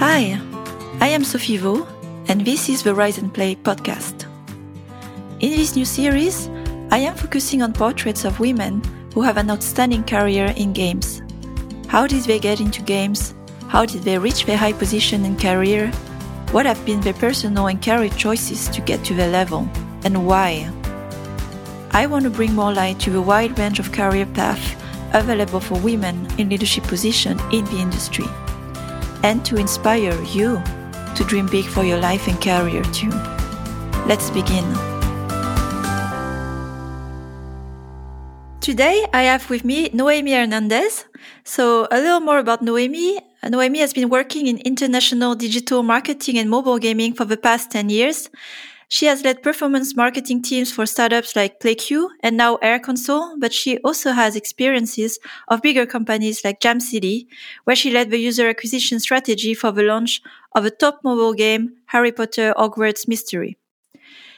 Hi, I am Sophie Vo, and this is the Rise and Play podcast. In this new series, I am focusing on portraits of women who have an outstanding career in games. How did they get into games? How did they reach their high position in career? What have been their personal and career choices to get to their level? And why? I want to bring more light to the wide range of career paths available for women in leadership positions in the industry and to inspire you to dream big for your life and career too. Let's begin. Today I have with me Noemi Hernandez. So a little more about Noemi. Noemi has been working in international digital marketing and mobile gaming for the past 10 years. She has led performance marketing teams for startups like PlayQ and now Air Console, but she also has experiences of bigger companies like Jam City, where she led the user acquisition strategy for the launch of a top mobile game, Harry Potter Hogwarts Mystery.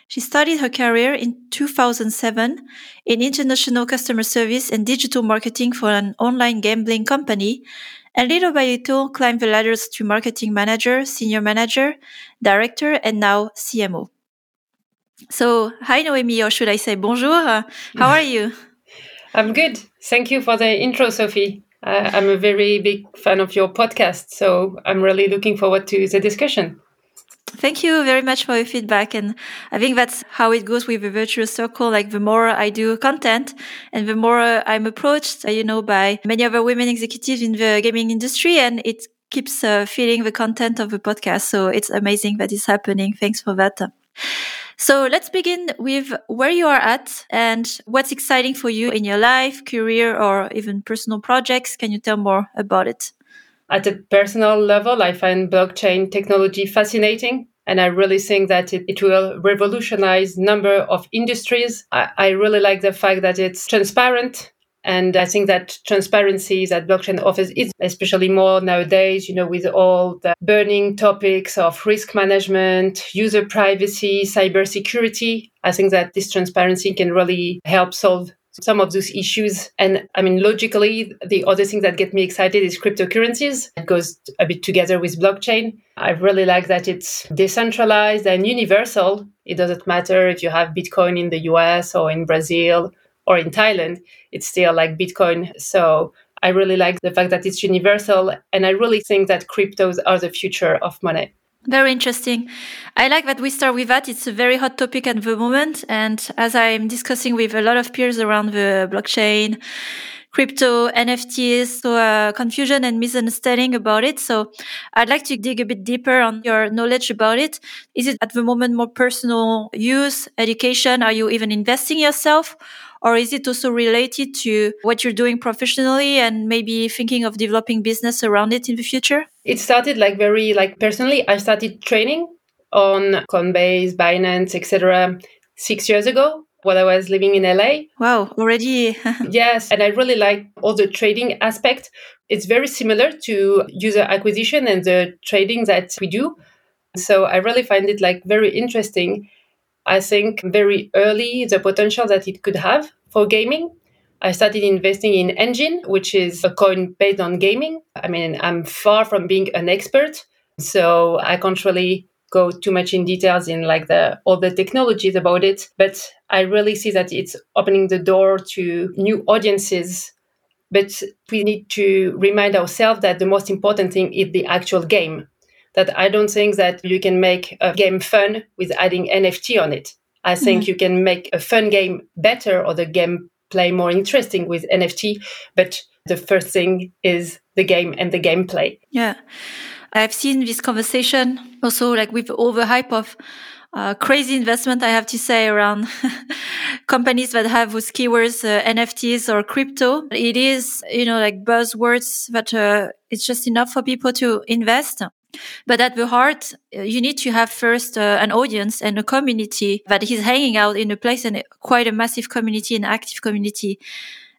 She started her career in 2007 in international customer service and digital marketing for an online gambling company, and little by little climbed the ladders to marketing manager, senior manager, director, and now CMO. So, hi Noemi, or should I say bonjour? Uh, how are you? I'm good. Thank you for the intro, Sophie. Uh, I'm a very big fan of your podcast, so I'm really looking forward to the discussion. Thank you very much for your feedback. And I think that's how it goes with the virtuous circle. Like the more I do content and the more I'm approached, you know, by many other women executives in the gaming industry and it keeps uh, feeding the content of the podcast. So it's amazing that it's happening. Thanks for that. So let's begin with where you are at and what's exciting for you in your life, career, or even personal projects. Can you tell more about it? At a personal level, I find blockchain technology fascinating. And I really think that it, it will revolutionize number of industries. I, I really like the fact that it's transparent and I think that transparency that blockchain offers is especially more nowadays, you know, with all the burning topics of risk management, user privacy, cybersecurity. I think that this transparency can really help solve some of those issues. And I mean, logically, the other thing that get me excited is cryptocurrencies. It goes a bit together with blockchain. I really like that it's decentralized and universal. It doesn't matter if you have Bitcoin in the US or in Brazil or in Thailand, it's still like Bitcoin. So I really like the fact that it's universal. And I really think that cryptos are the future of money. Very interesting. I like that we start with that. It's a very hot topic at the moment. And as I'm discussing with a lot of peers around the blockchain, crypto, NFTs, so uh, confusion and misunderstanding about it. So I'd like to dig a bit deeper on your knowledge about it. Is it at the moment more personal use, education? Are you even investing yourself? Or is it also related to what you're doing professionally and maybe thinking of developing business around it in the future? It started like very like personally i started training on coinbase binance etc six years ago while i was living in la wow already. Yes and i really like all the trading aspect. It's very similar to user acquisition and the trading that we do. So i really find it like very interesting I think very early the potential that it could have for gaming. I started investing in Enjin, which is a coin based on gaming. I mean, I'm far from being an expert, so I can't really go too much in details in like the all the technologies about it, but I really see that it's opening the door to new audiences. But we need to remind ourselves that the most important thing is the actual game that I don't think that you can make a game fun with adding NFT on it. I think mm-hmm. you can make a fun game better or the game play more interesting with NFT, but the first thing is the game and the gameplay. Yeah. I've seen this conversation also like with all the hype of uh, crazy investment, I have to say, around companies that have those keywords, uh, NFTs or crypto. It is, you know, like buzzwords that uh, it's just enough for people to invest. But at the heart, uh, you need to have first uh, an audience and a community that is hanging out in a place and quite a massive community, an active community.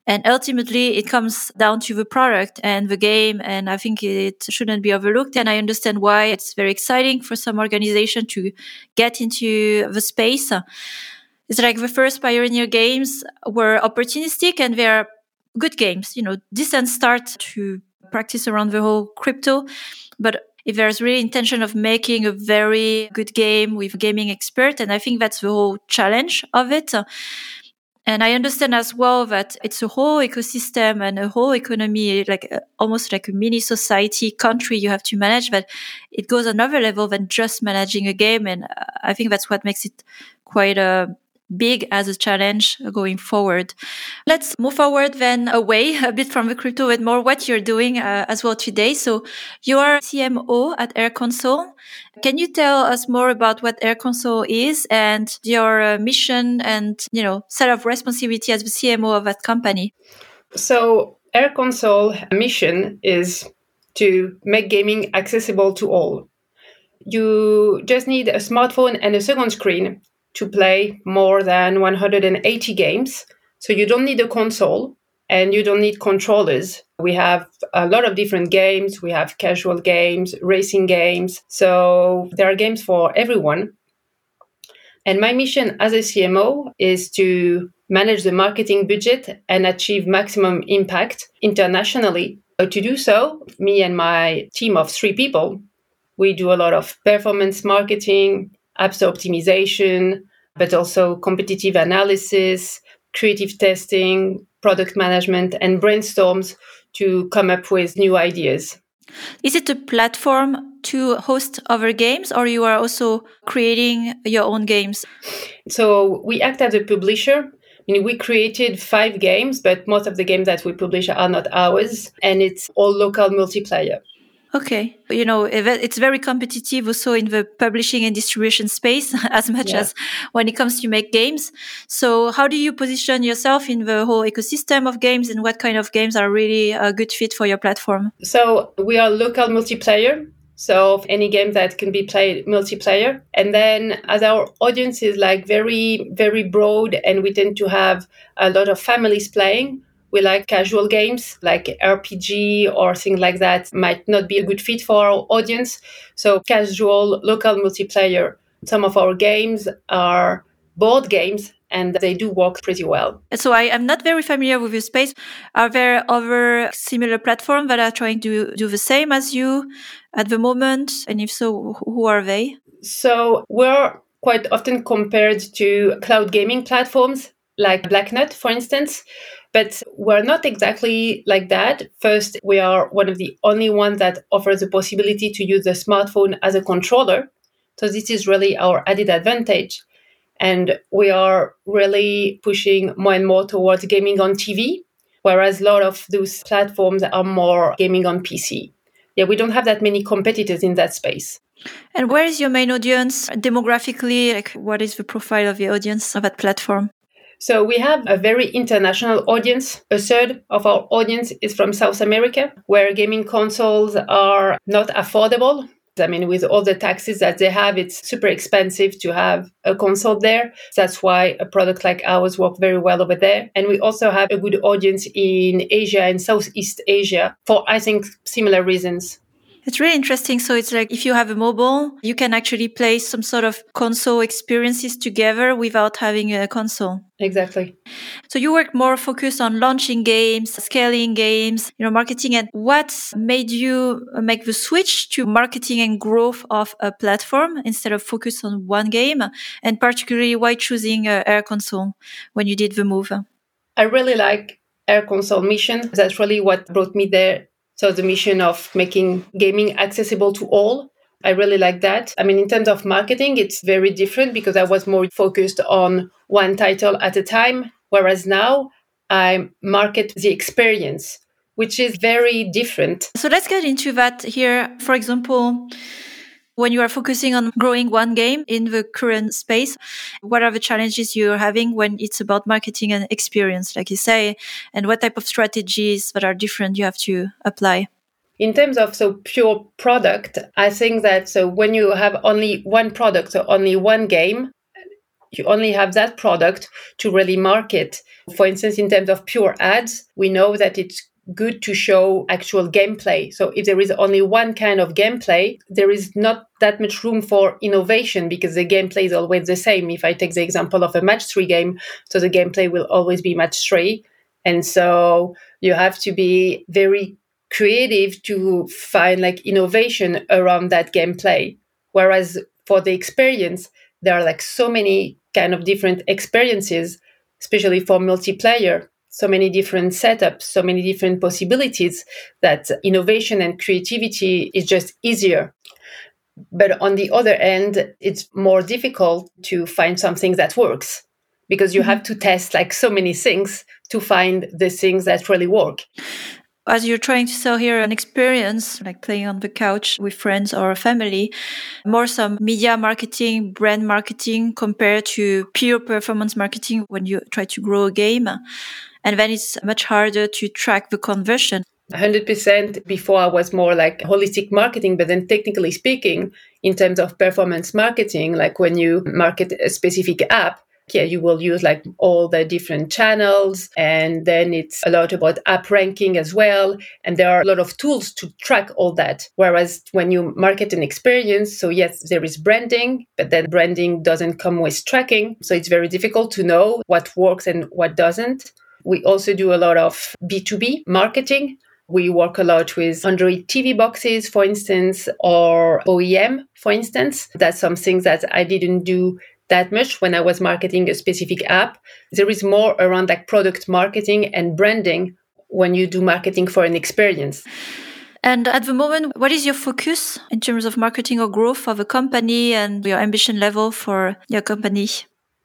And ultimately, it comes down to the product and the game. And I think it shouldn't be overlooked. And I understand why it's very exciting for some organization to get into the space. It's like the first pioneer games were opportunistic and they're good games, you know, decent start to practice around the whole crypto. But if there's really intention of making a very good game with gaming expert. And I think that's the whole challenge of it. And I understand as well that it's a whole ecosystem and a whole economy, like uh, almost like a mini society country you have to manage, but it goes another level than just managing a game. And uh, I think that's what makes it quite a big as a challenge going forward. Let's move forward then away a bit from the crypto and more what you're doing uh, as well today. So you are CMO at Air Console. Can you tell us more about what Air Console is and your uh, mission and, you know, set of responsibility as the CMO of that company? So Air Console mission is to make gaming accessible to all. You just need a smartphone and a second screen to play more than 180 games. So you don't need a console and you don't need controllers. We have a lot of different games. We have casual games, racing games. So there are games for everyone. And my mission as a CMO is to manage the marketing budget and achieve maximum impact internationally. Uh, to do so, me and my team of three people, we do a lot of performance marketing, app store optimization, but also competitive analysis, creative testing, product management, and brainstorms to come up with new ideas. Is it a platform to host other games, or you are also creating your own games? So we act as a publisher. I mean, we created five games, but most of the games that we publish are not ours, and it's all local multiplayer. Okay. You know, it's very competitive also in the publishing and distribution space as much yeah. as when it comes to make games. So how do you position yourself in the whole ecosystem of games and what kind of games are really a good fit for your platform? So we are local multiplayer. So any game that can be played multiplayer. And then as our audience is like very, very broad and we tend to have a lot of families playing, we like casual games like RPG or things like that might not be a good fit for our audience. So casual local multiplayer. Some of our games are board games and they do work pretty well. So I am not very familiar with your space. Are there other similar platforms that are trying to do the same as you at the moment? And if so, who are they? So we're quite often compared to cloud gaming platforms like Blacknut, for instance. But we're not exactly like that. First, we are one of the only ones that offers the possibility to use the smartphone as a controller. So this is really our added advantage. And we are really pushing more and more towards gaming on TV, whereas a lot of those platforms are more gaming on PC. Yeah, we don't have that many competitors in that space. And where is your main audience demographically? Like, what is the profile of the audience of that platform? So we have a very international audience. A third of our audience is from South America, where gaming consoles are not affordable. I mean, with all the taxes that they have, it's super expensive to have a console there. That's why a product like ours works very well over there. And we also have a good audience in Asia and Southeast Asia for, I think, similar reasons. It's really interesting. So it's like if you have a mobile, you can actually play some sort of console experiences together without having a console. Exactly. So you work more focused on launching games, scaling games, you know, marketing. And what made you make the switch to marketing and growth of a platform instead of focus on one game? And particularly why choosing uh, Air Console when you did the move? I really like Air Console mission. That's really what brought me there so the mission of making gaming accessible to all. I really like that. I mean, in terms of marketing, it's very different because I was more focused on one title at a time, whereas now I market the experience, which is very different. So let's get into that here. For example, when you are focusing on growing one game in the current space, what are the challenges you're having when it's about marketing and experience, like you say, and what type of strategies that are different you have to apply? In terms of so pure product, I think that so when you have only one product or only one game, you only have that product to really market. For instance, in terms of pure ads, we know that it's good to show actual gameplay. So if there is only one kind of gameplay, there is not that much room for innovation because the gameplay is always the same. If I take the example of a match three game, so the gameplay will always be match three. And so you have to be very creative to find like innovation around that gameplay. Whereas for the experience, there are like so many kind of different experiences, especially for multiplayer, so many different setups, so many different possibilities that innovation and creativity is just easier. But on the other end, it's more difficult to find something that works because you mm-hmm. have to test like so many things to find the things that really work as you're trying to sell here an experience like playing on the couch with friends or family more some media marketing brand marketing compared to pure performance marketing when you try to grow a game and then it's much harder to track the conversion 100% before I was more like holistic marketing, but then technically speaking, in terms of performance marketing, like when you market a specific app, yeah, you will use like all the different channels. And then it's a lot about app ranking as well. And there are a lot of tools to track all that. Whereas when you market an experience, so yes, there is branding, but then branding doesn't come with tracking. So it's very difficult to know what works and what doesn't. We also do a lot of B2B marketing. We work a lot with Android TV boxes, for instance, or OEM, for instance. That's something that I didn't do that much when I was marketing a specific app. There is more around like product marketing and branding when you do marketing for an experience. And at the moment, what is your focus in terms of marketing or growth of a company and your ambition level for your company?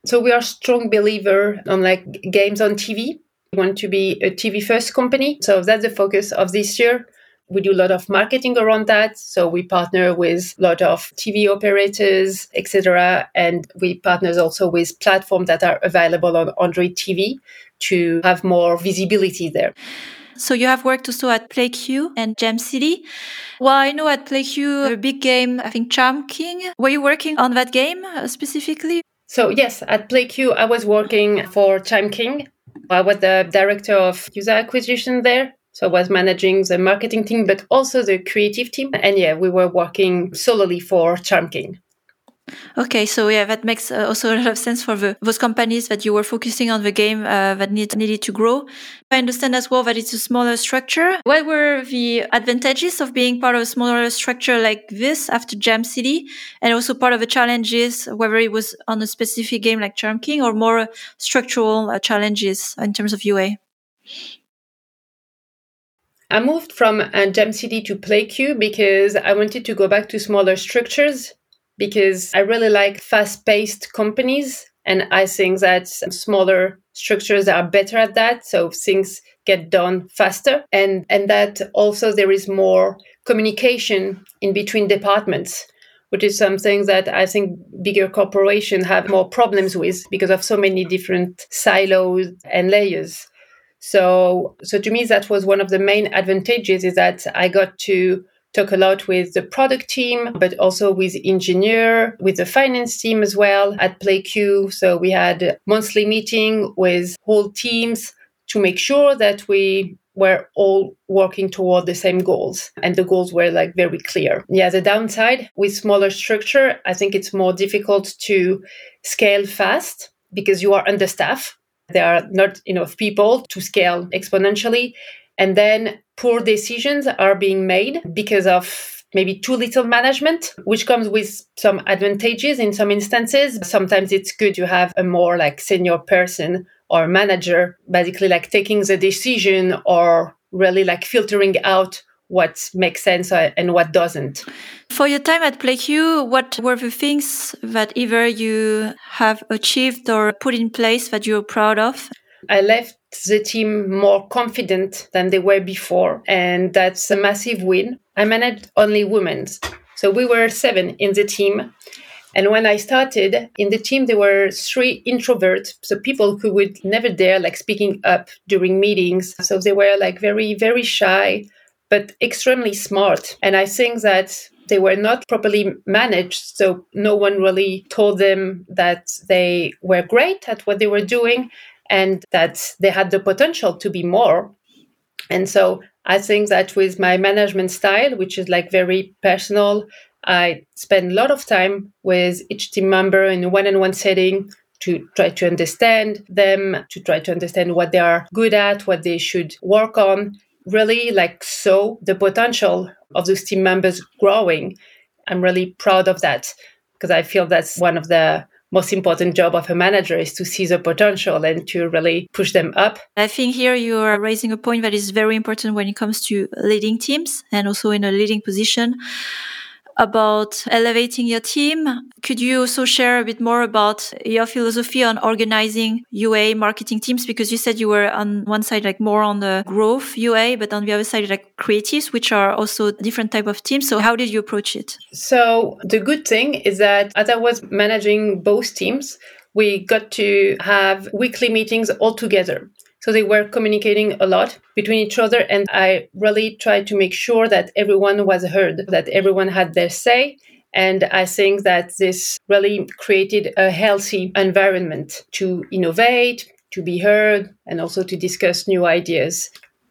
So we are strong believer on like games on TV. We want to be a TV first company. So that's the focus of this year we do a lot of marketing around that so we partner with a lot of tv operators etc and we partners also with platforms that are available on android tv to have more visibility there so you have worked also at PlayQ and Jam City. Well, I know at PlayQ, a big game, I think Charm King. Were you working on that game specifically? So yes, at PlayQ, I was working for Charm King. I was the director of user acquisition there. So I was managing the marketing team, but also the creative team. And yeah, we were working solely for Charm King. Okay, so yeah, that makes uh, also a lot of sense for the, those companies that you were focusing on the game uh, that need, needed to grow. I understand as well that it's a smaller structure. What were the advantages of being part of a smaller structure like this after Jam City, and also part of the challenges, whether it was on a specific game like Charm King or more structural uh, challenges in terms of UA? I moved from uh, Jam City to PlayQ because I wanted to go back to smaller structures because I really like fast paced companies. And I think that smaller structures are better at that. So things get done faster. And, and that also there is more communication in between departments which is something that I think bigger corporations have more problems with because of so many different silos and layers. So, so to me, that was one of the main advantages is that I got to talk a lot with the product team, but also with engineer, with the finance team as well at PlayQ. So we had monthly meeting with whole teams to make sure that we were all working toward the same goals and the goals were like very clear. Yeah, the downside with smaller structure, I think it's more difficult to scale fast because you are understaffed there are not enough people to scale exponentially. And then poor decisions are being made because of maybe too little management, which comes with some advantages in some instances. Sometimes it's good to have a more like senior person or manager, basically like taking the decision or really like filtering out what makes sense and what doesn't. For your time at PlayQ, what were the things that either you have achieved or put in place that you're proud of? I left the team more confident than they were before, and that's a massive win. I managed only women. So we were seven in the team. And when I started in the team, there were three introverts, so people who would never dare like speaking up during meetings. So they were like very, very shy but extremely smart. And I think that they were not properly managed. So no one really told them that they were great at what they were doing and that they had the potential to be more. And so I think that with my management style, which is like very personal, I spend a lot of time with each team member in a one on one setting to try to understand them, to try to understand what they are good at, what they should work on, really like so the potential of those team members growing. I'm really proud of that because I feel that's one of the most important job of a manager is to see the potential and to really push them up. I think here you are raising a point that is very important when it comes to leading teams and also in a leading position about elevating your team. Could you also share a bit more about your philosophy on organizing UA marketing teams? Because you said you were on one side, like more on the growth UA, but on the other side, like creatives, which are also different type of teams. So how did you approach it? So the good thing is that as I was managing both teams, we got to have weekly meetings all together. So they were communicating a lot between each other. And I really tried to make sure that everyone was heard, that everyone had their say. And I think that this really created a healthy environment to innovate, to be heard, and also to discuss new ideas.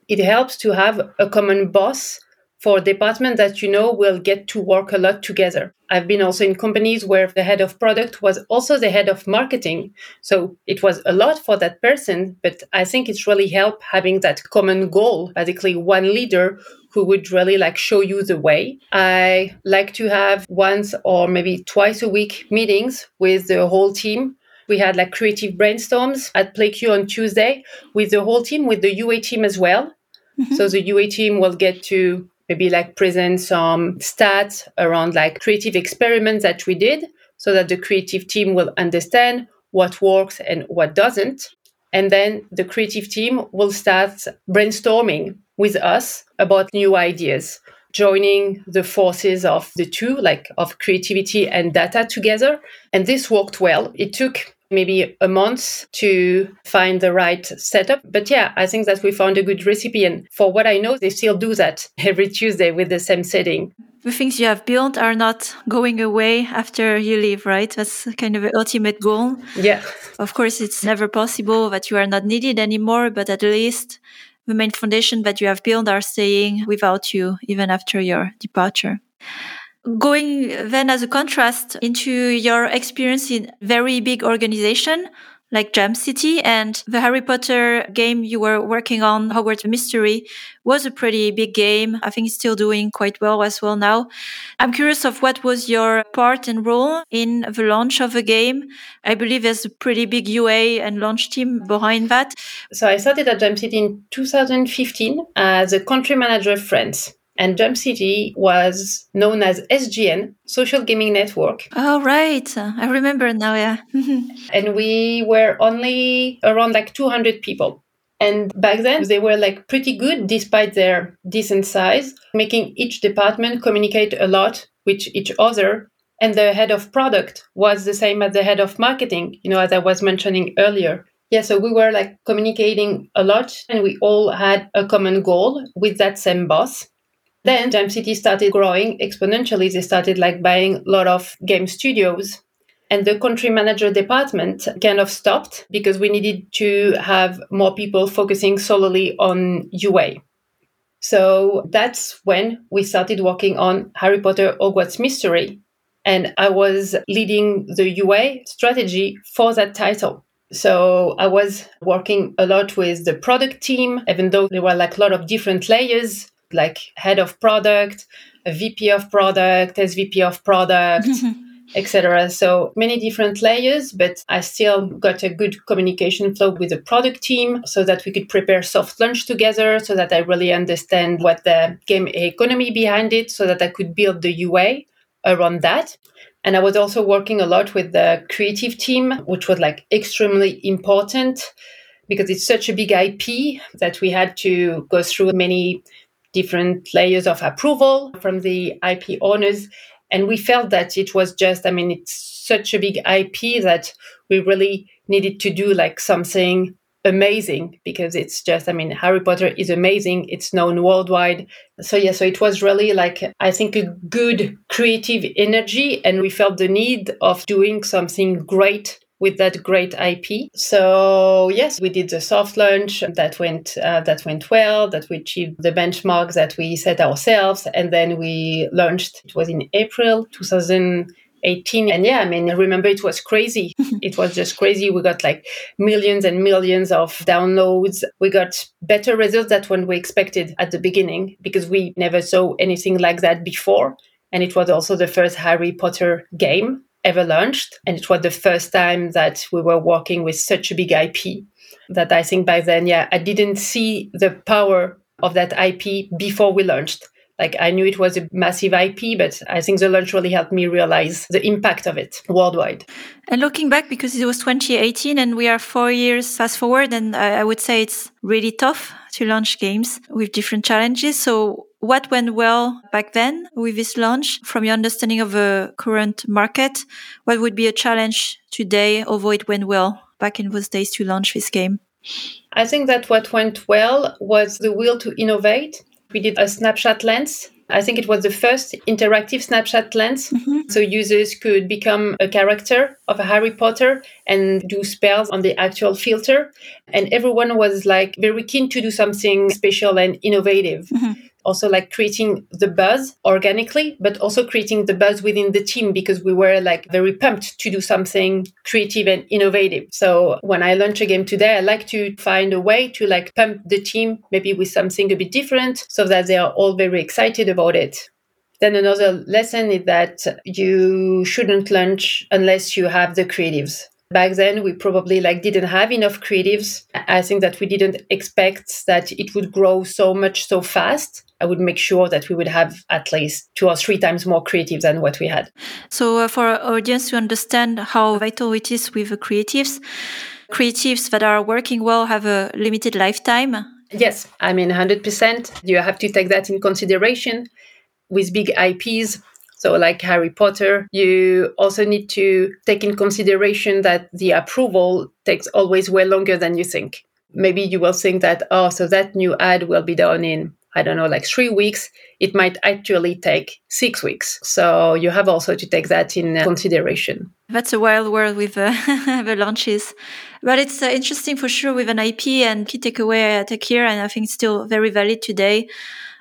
It helps to have a common boss for a department that you know will get to work a lot together. I've been also in companies where the head of product was also the head of marketing. So it was a lot for that person, but I think it's really helped having that common goal, basically one leader who would really like show you the way. I like to have once or maybe twice a week meetings with the whole team we had like creative brainstorms at PlayQ on Tuesday with the whole team, with the UA team as well. Mm-hmm. So the UA team will get to maybe like present some stats around like creative experiments that we did so that the creative team will understand what works and what doesn't. And then the creative team will start brainstorming with us about new ideas, joining the forces of the two, like of creativity and data together. And this worked well. It took maybe a month to find the right setup. But yeah, I think that we found a good recipe. And for what I know, they still do that every Tuesday with the same setting. The things you have built are not going away after you leave, right? That's kind of an ultimate goal. Yeah. Of course, it's never possible that you are not needed anymore, but at least the main foundation that you have built are staying without you even after your departure going then as a contrast into your experience in very big organization like Jam City and the Harry Potter game you were working on, Hogwarts Mystery, was a pretty big game. I think it's still doing quite well as well now. I'm curious of what was your part and role in the launch of the game. I believe there's a pretty big UA and launch team behind that. So I started at Jam City in 2015 as a country manager of France. And City was known as SGN, Social Gaming Network. Oh, right. I remember now, yeah. and we were only around like 200 people. And back then, they were like pretty good despite their decent size, making each department communicate a lot with each other. And the head of product was the same as the head of marketing, you know, as I was mentioning earlier. Yeah, so we were like communicating a lot and we all had a common goal with that same boss. Then mm-hmm. Jam City started growing exponentially. They started like buying a lot of game studios. And the country manager department kind of stopped because we needed to have more people focusing solely on UA. So that's when we started working on Harry Potter Hogwarts Mystery. And I was leading the UA strategy for that title. So I was working a lot with the product team, even though there were like a lot of different layers like head of product, a VP of product, SVP of product, etc. So many different layers, but I still got a good communication flow with the product team so that we could prepare soft launch together so that I really understand what the game economy behind it so that I could build the UA around that. And I was also working a lot with the creative team, which was like extremely important because it's such a big IP that we had to go through many different layers of approval from the IP owners. And we felt that it was just, I mean, it's such a big IP that we really needed to do like something amazing because it's just, I mean, Harry Potter is amazing. It's known worldwide. So, yeah, so it was really like, I think, a good creative energy. And we felt the need of doing something great with that great IP. So yes, we did the soft launch that went uh, that went well. That we achieved the benchmark that we set ourselves, and then we launched. It was in April 2018 18 and yeah i mean i remember it was crazy it was just crazy we got like millions and millions of downloads we got better results than when we expected at the beginning because we never saw anything like that before and it was also the first harry potter game ever launched and it was the first time that we were working with such a big ip that i think by then yeah i didn't see the power of that ip before we launched like I knew it was a massive IP, but I think the launch really helped me realize the impact of it worldwide. And looking back, because it was 2018 and we are four years fast forward, and I, would say it's really tough to launch games with different challenges. So what went well back then with this launch from your understanding of the current market? What would be a challenge today, although it went well back in those days to launch this game? I think that what went well was the will to innovate we did a Snapchat lens. I think it was the first interactive Snapchat lens. Mm-hmm. So users could become a character of a Harry Potter and do spells on the actual filter. And everyone was like very keen to do something special and innovative. Mm-hmm also like creating the buzz organically, but also creating the buzz within the team because we were like very pumped to do something creative and innovative. So when I launch a game today, I like to find a way to like pump the team maybe with something a bit different so that they are all very excited about it. Then another lesson is that you shouldn't launch unless you have the creatives back then we probably like didn't have enough creatives i think that we didn't expect that it would grow so much so fast I would make sure that we would have at least two or three times more creatives than what we had. So, uh, for our audience to understand how vital it is with the creatives, creatives that are working well have a limited lifetime. Yes, I mean, 100%. You have to take that in consideration with big IPs. So, like Harry Potter, you also need to take in consideration that the approval takes always way longer than you think. Maybe you will think that, oh, so that new ad will be done in I don't know, like three weeks, it might actually take six weeks. So you have also to take that in consideration. That's a wild world with uh, the launches. But it's uh, interesting for sure with an IP and key takeaway I take here, and I think it's still very valid today.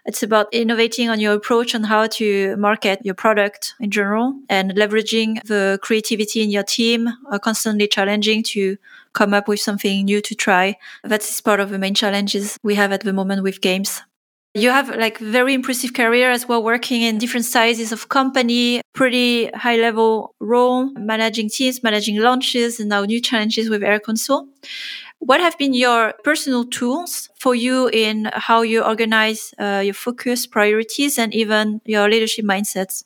It's about innovating on your approach on how to market your product in general and leveraging the creativity in your team, constantly challenging to come up with something new to try. That's part of the main challenges we have at the moment with games. You have like very impressive career as well, working in different sizes of company, pretty high level role, managing teams, managing launches, and now new challenges with Air Console. What have been your personal tools for you in how you organize uh, your focus, priorities, and even your leadership mindsets?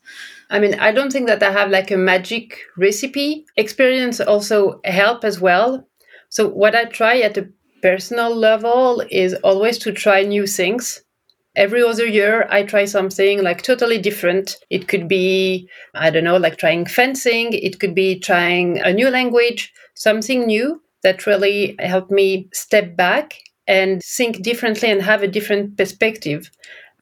I mean, I don't think that I have like a magic recipe. Experience also help as well. So what I try at a personal level is always to try new things every other year i try something like totally different it could be i don't know like trying fencing it could be trying a new language something new that really helped me step back and think differently and have a different perspective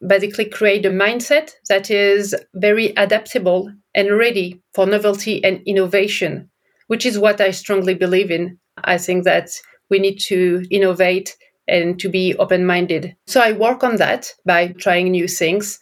basically create a mindset that is very adaptable and ready for novelty and innovation which is what i strongly believe in i think that we need to innovate and to be open minded. So I work on that by trying new things.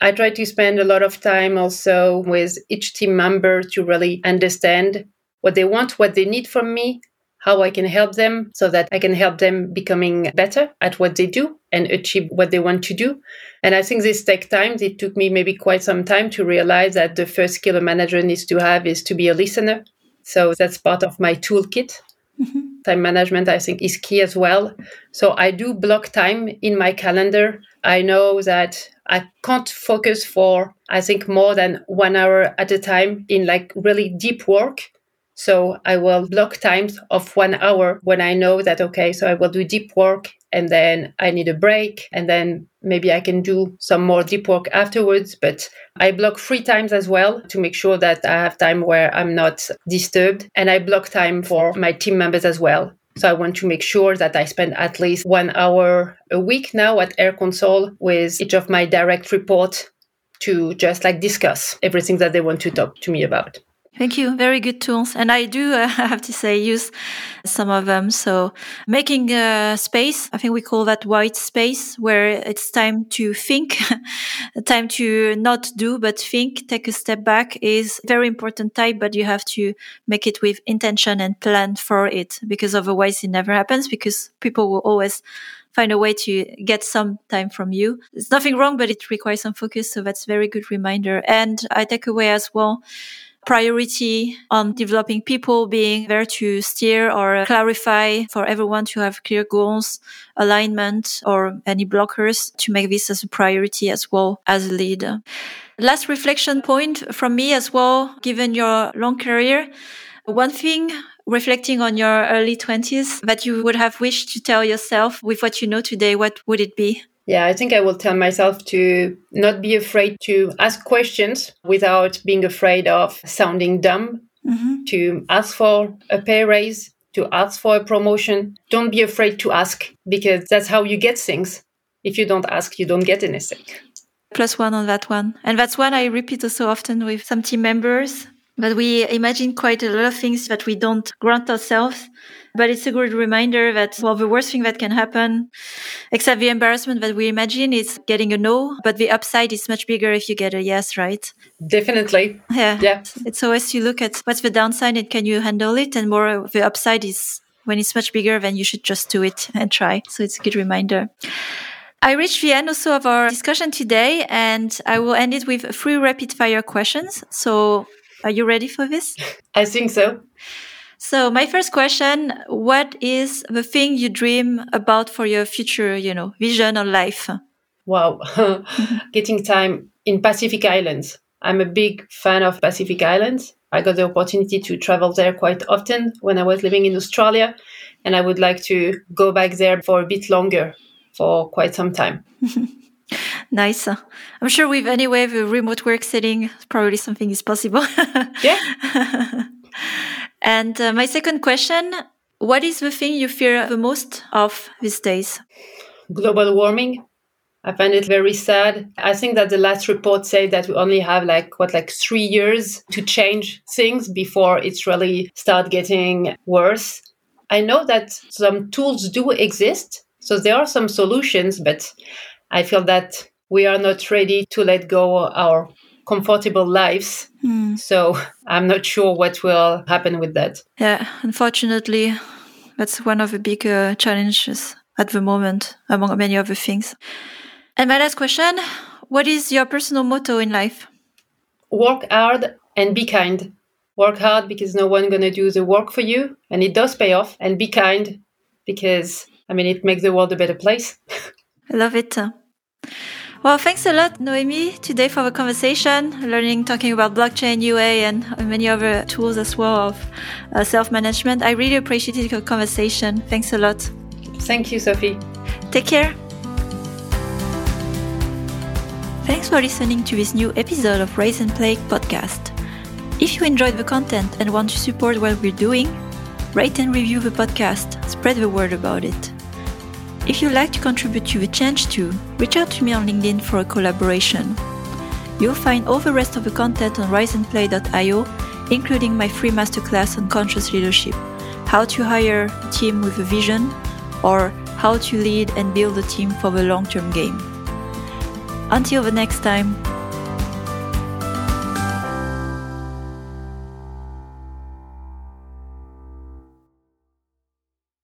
I try to spend a lot of time also with each team member to really understand what they want, what they need from me, how I can help them so that I can help them becoming better at what they do and achieve what they want to do. And I think this takes time. It took me maybe quite some time to realize that the first skill a manager needs to have is to be a listener. So that's part of my toolkit. Mm-hmm time management i think is key as well so i do block time in my calendar i know that i can't focus for i think more than one hour at a time in like really deep work so I will block times of one hour when I know that, okay, so I will do deep work and then I need a break and then maybe I can do some more deep work afterwards. But I block free times as well to make sure that I have time where I'm not disturbed. And I block time for my team members as well. So I want to make sure that I spend at least one hour a week now at Air Console with each of my direct report to just like discuss everything that they want to talk to me about. Thank you. Very good tools. And I do, uh, have to say, use some of them. So making a space, I think we call that white space where it's time to think, time to not do, but think, take a step back is very important type, but you have to make it with intention and plan for it because otherwise it never happens because people will always find a way to get some time from you. There's nothing wrong, but it requires some focus. So that's very good reminder. And I take away as well priority on developing people being there to steer or clarify for everyone to have clear goals, alignment or any blockers to make this as a priority as well as a leader. Last reflection point from me as well, given your long career. One thing reflecting on your early 20s that you would have wished to tell yourself with what you know today, what would it be? Yeah, I think I will tell myself to not be afraid to ask questions without being afraid of sounding dumb, mm-hmm. to ask for a pay raise, to ask for a promotion. Don't be afraid to ask because that's how you get things. If you don't ask, you don't get anything. Plus one on that one. And that's one I repeat so often with some team members. But we imagine quite a lot of things that we don't grant ourselves but it's a good reminder that, well, the worst thing that can happen, except the embarrassment that we imagine, is getting a no. But the upside is much bigger if you get a yes, right? Definitely. Yeah. Yeah. It's always you look at what's the downside and can you handle it? And more the upside is when it's much bigger, then you should just do it and try. So it's a good reminder. I reached the end also of our discussion today, and I will end it with three rapid fire questions. So, are you ready for this? I think so. So my first question, what is the thing you dream about for your future, you know, vision on life? Wow. Mm-hmm. Getting time in Pacific Islands. I'm a big fan of Pacific Islands. I got the opportunity to travel there quite often when I was living in Australia, and I would like to go back there for a bit longer, for quite some time. nice. I'm sure with anyway the remote work setting, probably something is possible. yeah. And uh, my second question what is the thing you fear the most of these days? Global warming. I find it very sad. I think that the last report said that we only have like what like 3 years to change things before it's really start getting worse. I know that some tools do exist, so there are some solutions, but I feel that we are not ready to let go our comfortable lives. Mm. So I'm not sure what will happen with that. Yeah, unfortunately, that's one of the big uh, challenges at the moment, among many other things. And my last question What is your personal motto in life? Work hard and be kind. Work hard because no one going to do the work for you, and it does pay off. And be kind because, I mean, it makes the world a better place. I love it. Well, thanks a lot, Noemi, today for the conversation, learning, talking about blockchain, UA, and many other tools as well of uh, self management. I really appreciated your conversation. Thanks a lot. Thank you, Sophie. Take care. Thanks for listening to this new episode of Rise and Play podcast. If you enjoyed the content and want to support what we're doing, rate and review the podcast, spread the word about it. If you'd like to contribute to the change too, reach out to me on LinkedIn for a collaboration. You'll find all the rest of the content on riseandplay.io, including my free masterclass on conscious leadership, how to hire a team with a vision, or how to lead and build a team for the long term game. Until the next time,